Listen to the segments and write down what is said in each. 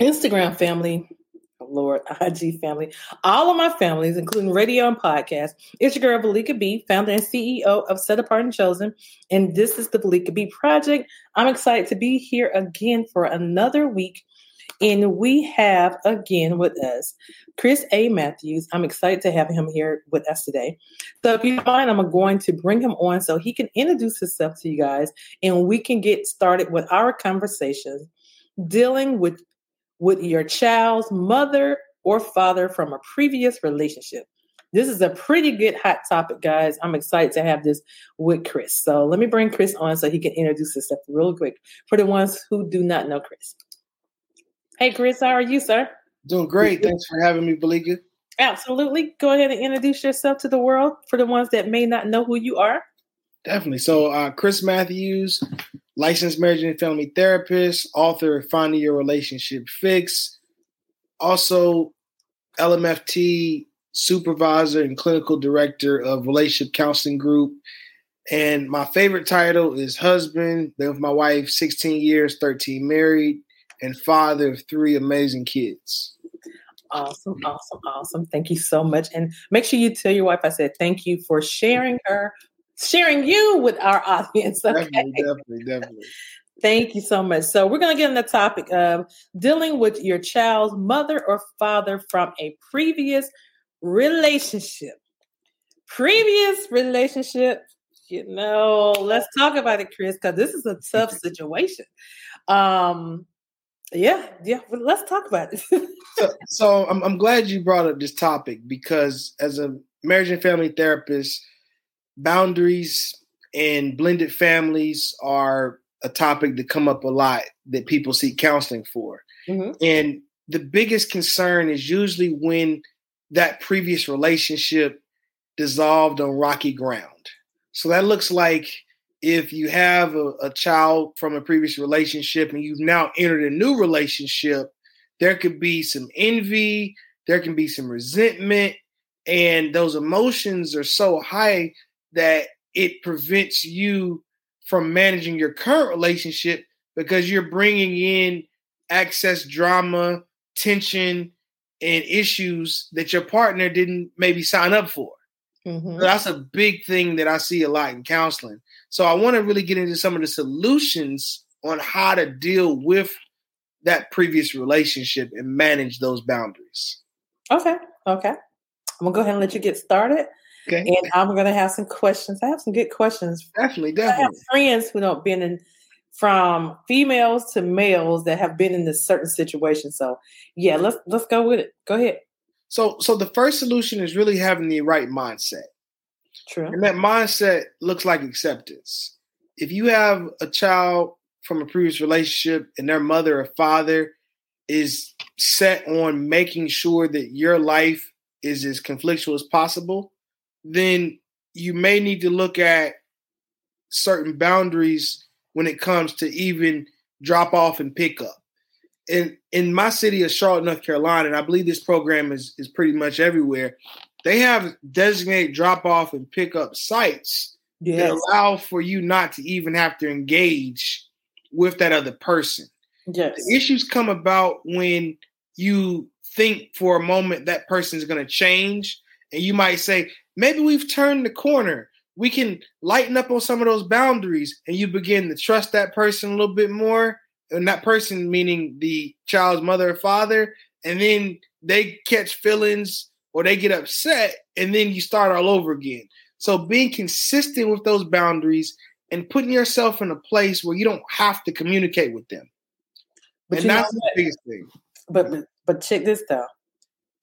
Instagram family, Lord, IG family, all of my families, including radio and podcast. It's your girl, Velika B, founder and CEO of Set Apart and Chosen. And this is the Velika B Project. I'm excited to be here again for another week. And we have again with us Chris A. Matthews. I'm excited to have him here with us today. So, if you mind, I'm going to bring him on so he can introduce himself to you guys and we can get started with our conversations dealing with with your child's mother or father from a previous relationship. This is a pretty good hot topic, guys. I'm excited to have this with Chris. So let me bring Chris on so he can introduce himself real quick for the ones who do not know Chris. Hey, Chris, how are you, sir? Doing great. Thanks for having me, Belika. Absolutely. Go ahead and introduce yourself to the world for the ones that may not know who you are. Definitely. So, uh, Chris Matthews, licensed marriage and family therapist, author of Finding Your Relationship Fix, also LMFT supervisor and clinical director of Relationship Counseling Group. And my favorite title is husband. Been with my wife 16 years, 13 married, and father of three amazing kids. Awesome, awesome, awesome. Thank you so much. And make sure you tell your wife I said thank you for sharing her sharing you with our audience. Okay? Definitely, definitely, definitely. Thank you so much. So we're going to get on the topic of dealing with your child's mother or father from a previous relationship. Previous relationship, you know, let's talk about it, Chris, because this is a tough situation. Um, yeah, yeah, well, let's talk about it. so, so I'm, I'm glad you brought up this topic because as a marriage and family therapist, boundaries and blended families are a topic that come up a lot that people seek counseling for. Mm-hmm. And the biggest concern is usually when that previous relationship dissolved on rocky ground. So that looks like if you have a, a, child from a previous relationship and you've now entered a new relationship, there could be some envy, there can be some resentment, and those emotions are so high that it prevents you from managing your current relationship because you're bringing in excess drama, tension, and issues that your partner didn't maybe sign up for. Mm-hmm. So that's a big thing that I see a lot in counseling. So I want to really get into some of the solutions on how to deal with that previous relationship and manage those boundaries. Okay. Okay. I'm gonna go ahead and let you get started. Okay. And I'm gonna have some questions. I have some good questions. Definitely, definitely. I have friends who don't been in from females to males that have been in this certain situation. So yeah, let's let's go with it. Go ahead. So so the first solution is really having the right mindset. True. And that mindset looks like acceptance. If you have a child from a previous relationship and their mother or father is set on making sure that your life is as conflictual as possible, then you may need to look at certain boundaries when it comes to even drop off and pick up. In in my city of Charlotte, North Carolina, and I believe this program is is pretty much everywhere. They have designated drop off and pick up sites yes. that allow for you not to even have to engage with that other person. Yes. The issues come about when you think for a moment that person is going to change, and you might say, maybe we've turned the corner. We can lighten up on some of those boundaries, and you begin to trust that person a little bit more. And that person, meaning the child's mother or father, and then they catch feelings or they get upset, and then you start all over again. So, being consistent with those boundaries and putting yourself in a place where you don't have to communicate with them. But and that's the biggest thing. But but check this though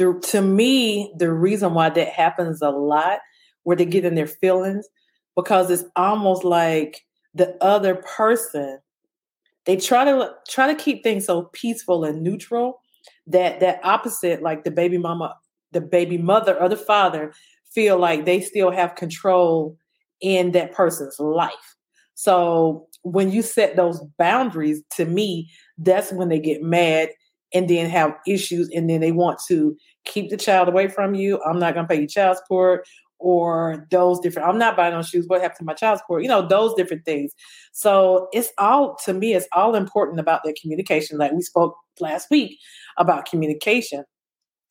the, to me, the reason why that happens a lot, where they get in their feelings, because it's almost like the other person they try to try to keep things so peaceful and neutral that that opposite, like the baby mama, the baby mother or the father, feel like they still have control in that person's life. So when you set those boundaries, to me, that's when they get mad and then have issues and then they want to keep the child away from you. I'm not gonna pay you child support or those different i'm not buying those shoes what happened to my child support you know those different things. So it's all to me it's all important about their communication like we spoke last week about communication.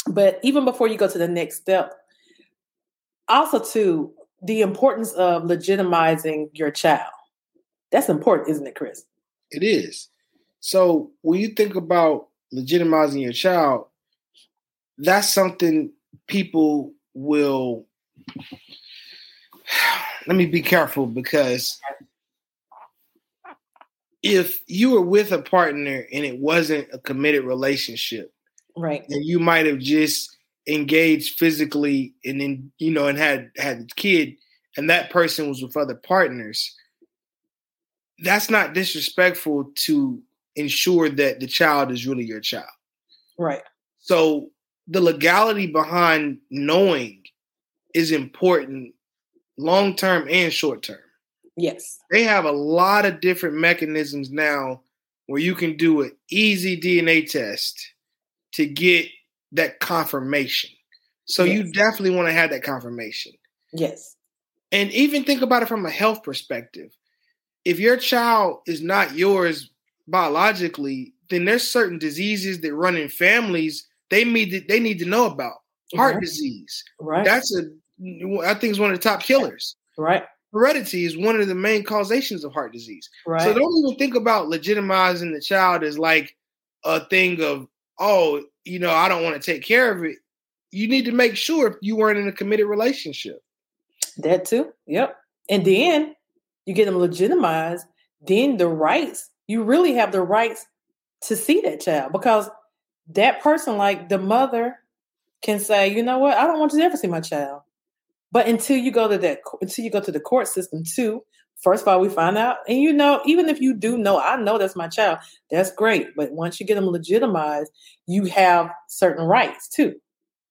But even before you go to the next step also to the importance of legitimizing your child. That's important isn't it chris? It is. So when you think about legitimizing your child that's something people will let me be careful because if you were with a partner and it wasn't a committed relationship, right, and you might have just engaged physically and then you know and had had a kid, and that person was with other partners, that's not disrespectful to ensure that the child is really your child, right. So the legality behind knowing is important long term and short term. Yes. They have a lot of different mechanisms now where you can do an easy DNA test to get that confirmation. So yes. you definitely want to have that confirmation. Yes. And even think about it from a health perspective. If your child is not yours biologically, then there's certain diseases that run in families they need to, they need to know about. Heart right. disease. Right. That's a I think is one of the top killers. Right. Heredity is one of the main causations of heart disease. Right. So don't even think about legitimizing the child as like a thing of, oh, you know, I don't want to take care of it. You need to make sure you weren't in a committed relationship. That too. Yep. And then you get them legitimized, then the rights, you really have the rights to see that child because that person, like the mother, can say, you know what, I don't want you to ever see my child. But until you go to that, until you go to the court system too, first of all, we find out, and you know, even if you do know, I know that's my child, that's great. But once you get them legitimized, you have certain rights too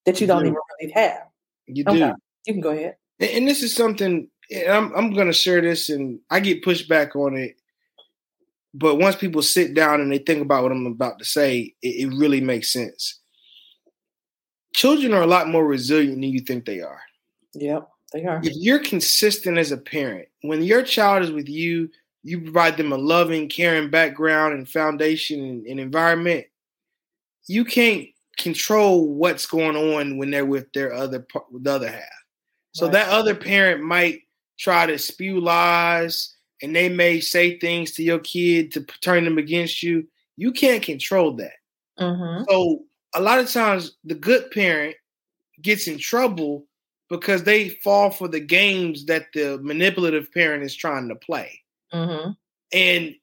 that you don't even really have. You okay. do. You can go ahead. And this is something I'm I'm going to share this, and I get pushed back on it. But once people sit down and they think about what I'm about to say, it, it really makes sense. Children are a lot more resilient than you think they are. Yep, they are. If you're consistent as a parent, when your child is with you, you provide them a loving, caring background and foundation and, and environment. You can't control what's going on when they're with their other the other half. So right. that other parent might try to spew lies and they may say things to your kid to turn them against you. You can't control that. Mm-hmm. So a lot of times the good parent gets in trouble because they fall for the games that the manipulative parent is trying to play. Mm-hmm. And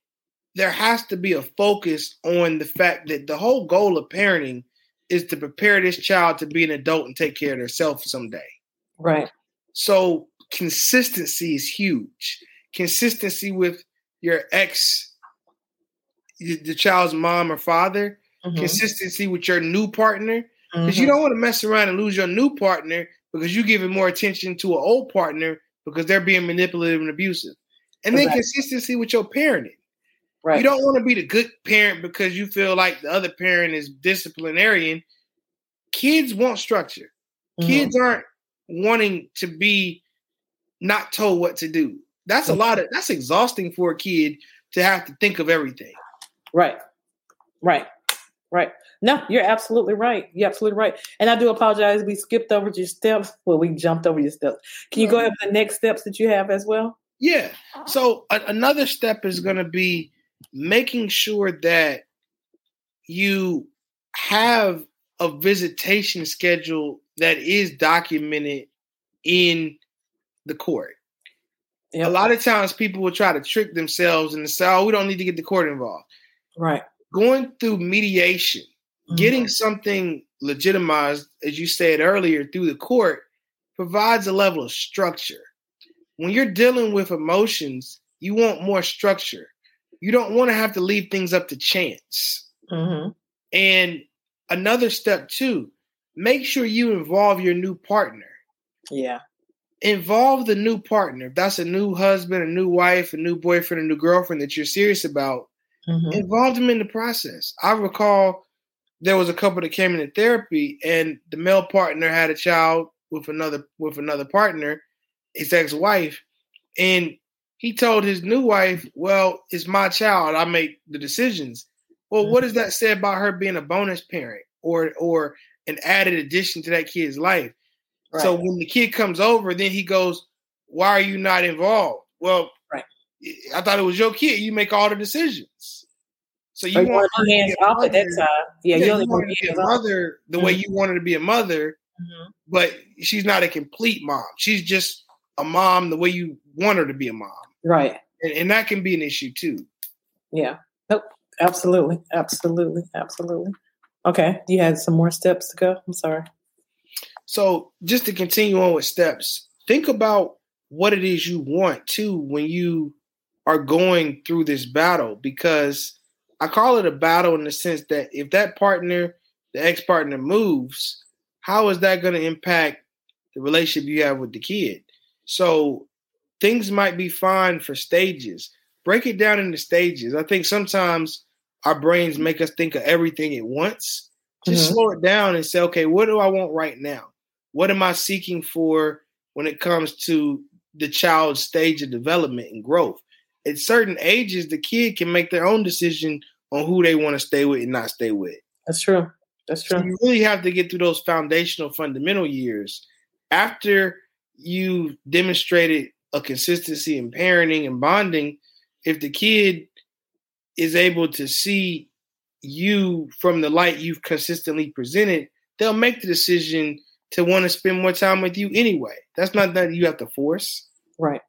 there has to be a focus on the fact that the whole goal of parenting is to prepare this child to be an adult and take care of themselves someday. Right. So consistency is huge. Consistency with your ex, the child's mom or father, mm-hmm. consistency with your new partner. Because mm-hmm. you don't want to mess around and lose your new partner because you're giving more attention to an old partner because they're being manipulative and abusive. And then consistency with your parenting. Right. You don't want to be the good parent because you feel like the other parent is disciplinarian. Kids want structure. Mm-hmm. Kids aren't wanting to be not told what to do. That's a lot of that's exhausting for a kid to have to think of everything. Right. Right. Right. No, you're absolutely right. You're absolutely right. And I do apologize. We skipped over your steps. Well, we jumped over your steps. Can you go ahead with the next steps that you have as well? Yeah. Uh-huh. So a- another step is going to be making sure that you have a visitation schedule that is documented in the court. Yep. A lot of times people will try to trick themselves and say, oh, we don't need to get the court involved. Right going through mediation, mm-hmm. getting something legitimized, as you said earlier, through the court provides a level of structure. When you're dealing with emotions, you want more structure. you don't want to have to leave things up to chance. Mm-hmm. And another step too, make sure you involve your new partner. Yeah. Involve the new partner. If that's a new husband, a new wife, a new boyfriend, a new girlfriend that you're serious about, Mm-hmm. involve them in the process. I recall there was a couple that came into therapy and the male partner had a child with another with another partner, his ex-wife, and he told his new wife, Well, it's my child, I make the decisions. Well, what does that say about her being a bonus parent or or an added addition to that kid's life? So when the kid comes over, then he goes, Why are you not involved? Well, Right. I thought it was your kid. You make all the decisions. So you you want to be hands a off at that mother- time. Yeah, yeah, you want to be a off. mother the way you want her to be a mother, Mhm. but she's not a complete mom. She's just a mom the way you want her to be a mom. Right. And, and that can be an issue too. Yeah. Nope. Absolutely. Absolutely. Absolutely. Okay. You had some more steps to go. I'm sorry. So just to continue on with steps, think about what it is you want too when you are going through this battle because I call it a battle in the sense that if that partner, the ex partner moves, how is that going to impact the relationship you have with the kid? So things might be fine for stages. Break it down into stages. I think sometimes our brains make us think of everything at once. Just Mhm. slow it down and say, okay, what do I want right now? What am I seeking for when it comes to the child's stage of development and growth? At certain ages, the kid can make their own decision on who they want to stay with and not stay with. That's true. That's So true. you really have to get through those foundational, fundamental years. After you've demonstrated a consistency in parenting and bonding, if the kid is able to see you from the light you've consistently presented, they'll make the decision to want to spend more time with you anyway. That's not that you have to force. Right.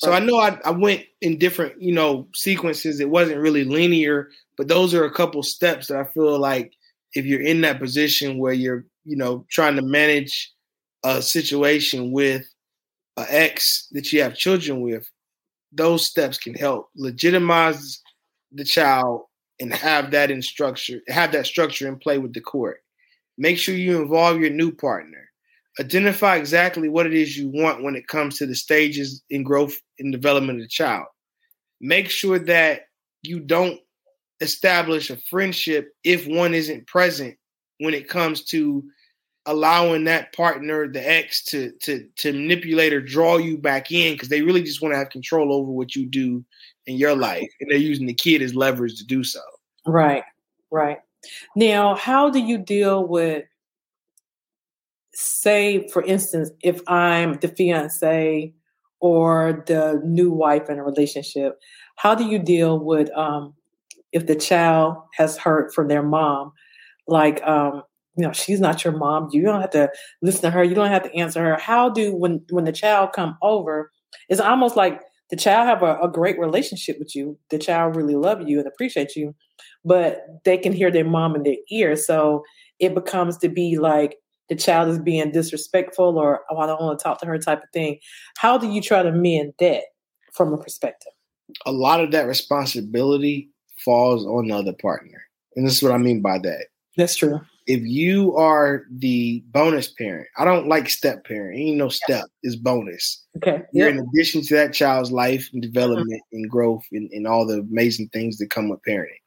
So I know I, I went in different, you know, sequences. It wasn't really linear, but those are a couple steps that I feel like if you're in that position where you're, you know, trying to manage a situation with an ex that you have children with, those steps can help legitimize the child and have that in structure, have that structure in play with the court. Make sure you involve your new partner identify exactly what it is you want when it comes to the stages in growth and development of the child. Make sure that you don't establish a friendship if one isn't present when it comes to allowing that partner, the ex, to to to manipulate or draw you back in because they really just want to have control over what you do in your life, and they're using the kid as leverage to do so. Right. Right. Now, how do you deal with, say, for instance, if I'm the fiance or the new wife in a relationship, how do you deal with um, if the child has heard from their mom, like, um, you know, she's not your mom. You don't have to listen to her. You don't have to answer her. How do when when the child come over? It's almost like the child have a, a great relationship with you. The child really love you and appreciate you, but they can hear their mom in their ear. So it becomes to be like the child is being disrespectful or oh, I don't want to talk to her type of thing. How do you try to mend that from a perspective? A lot of that responsibility falls on the other partner, and this is what I mean by that. That's true. If you are the bonus parent, I don't like step parent. Ain't no step is bonus. Okay. You're Yep. in addition to that child's life and mm-hmm. development and growth and, and all the amazing things that come with parenting.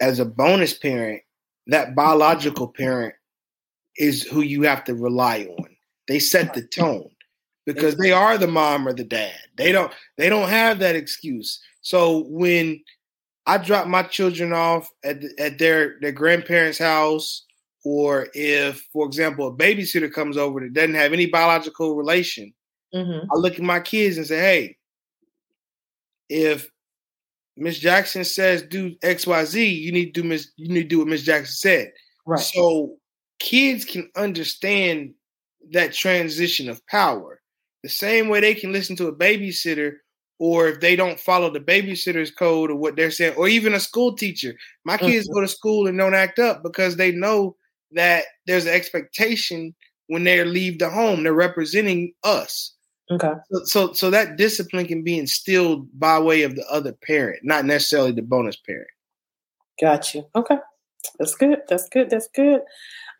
As a bonus parent, that biological parent is who you have to rely on. They set the tone because they are the mom or the dad. They don't they don't have that excuse. So when I drop my children off at at their their grandparents' house, or if, for example, a babysitter comes over that doesn't have any biological relation, Mhm. I look at my kids and say, "Hey, if Miss Jackson says do X Y Z, you need to do Miss you need to do what Miss Jackson said." Right. So kids can understand that transition of power the same way they can listen to a babysitter or if they don't follow the babysitter's code or what they're saying or even a school teacher my mm-hmm. kids go to school and don't act up because they know that there's an expectation when they leave the home they're representing us Okay. So, so, so that discipline can be instilled by way of the other parent, not necessarily the bonus parent. Got you. Okay. That's good. That's good. That's good.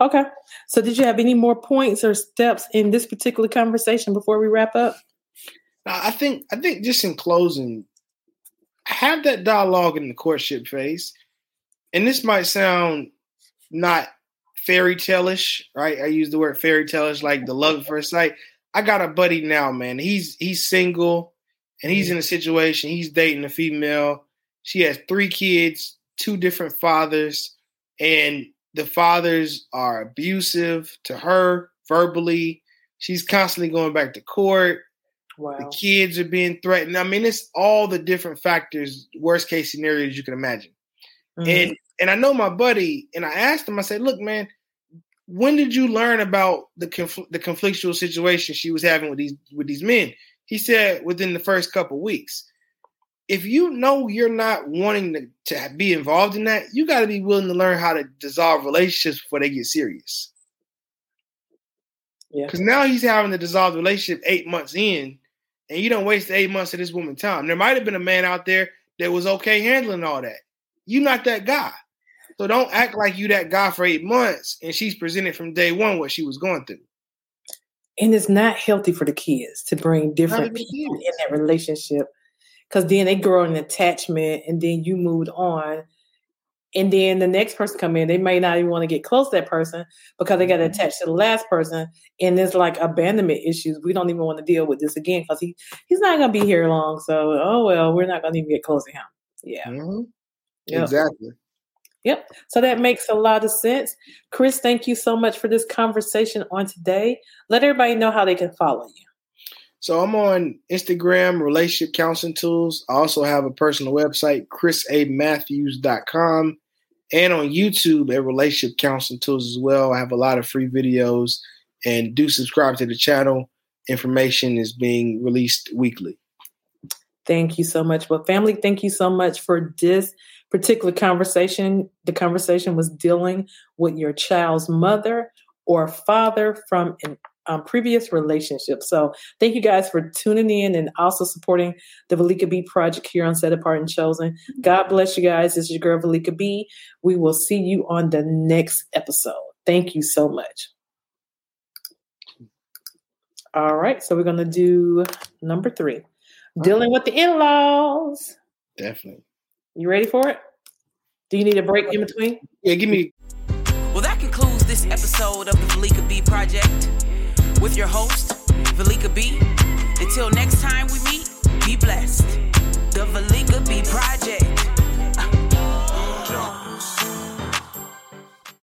Okay. So, did you have any more points or steps in this particular conversation before we wrap up? I think, I think, just in closing, have that dialogue in the courtship phase. And this might sound not fairy tale-ish, right? I use the word fairy tale-ish, like the love at first sight. I got a buddy now, man. He's he's single and he's in a situation, he's dating a female. She has three kids, two different fathers, and the fathers are abusive to her verbally. She's constantly going back to court. Wow. The kids are being threatened. I mean, it's all the different factors, worst case scenarios you can imagine. Mm-hmm. And and I know my buddy, and I asked him, I said, look, man, when did you learn about the conf- the conflictual situation she was having with these with these men? He said within the first couple weeks. If you know you're not wanting to, to be involved in that, you got to be willing to learn how to dissolve relationships before they get serious. Yeah. Because now he's having to dissolve the relationship eight months in, and you don't waste eight months of this woman's time. There might have been a man out there that was okay handling all that. You're not that guy. So don't act like you that guy for eight months and she's presented from day one what she was going through. And it's not healthy for the kids to bring different people in that relationship because then they grow an attachment and then you moved on. And then the next person come in, they may not even want to get close to that person because they got mm-hmm. attached to the last person. And there's like abandonment issues. We don't even want to deal with this again because he, he's not going to be here long. So, oh, well, we're not going to even get close to him. Yeah. Mm-hmm. Yep. Exactly. Yep. So that makes a lot of sense. Chris, thank you so much for this conversation on today. Let everybody know how they can follow you. So I'm on Instagram, Relationship Counseling Tools. I also have a personal website, chrisamatthews.com, and on YouTube at Relationship Counseling Tools as well. I have a lot of free videos and do subscribe to the channel. Information is being released weekly. Thank you so much. Well, family, thank you so much for this particular conversation, the conversation was dealing with your child's mother or father from an um, previous relationship. So thank you guys for tuning in and also supporting the Valika B project here on Set Apart and Chosen. God bless you guys. This is your girl Valika B. We will see you on the next episode. Thank you so much. All right, so we're going to do number three dealing with the in laws. Definitely. You ready for it? Do you need a break in between? Yeah, give me. Well, that concludes this episode of the Valika B Project with your host, Valika B. Until next time we meet, be blessed. The Valika B Project.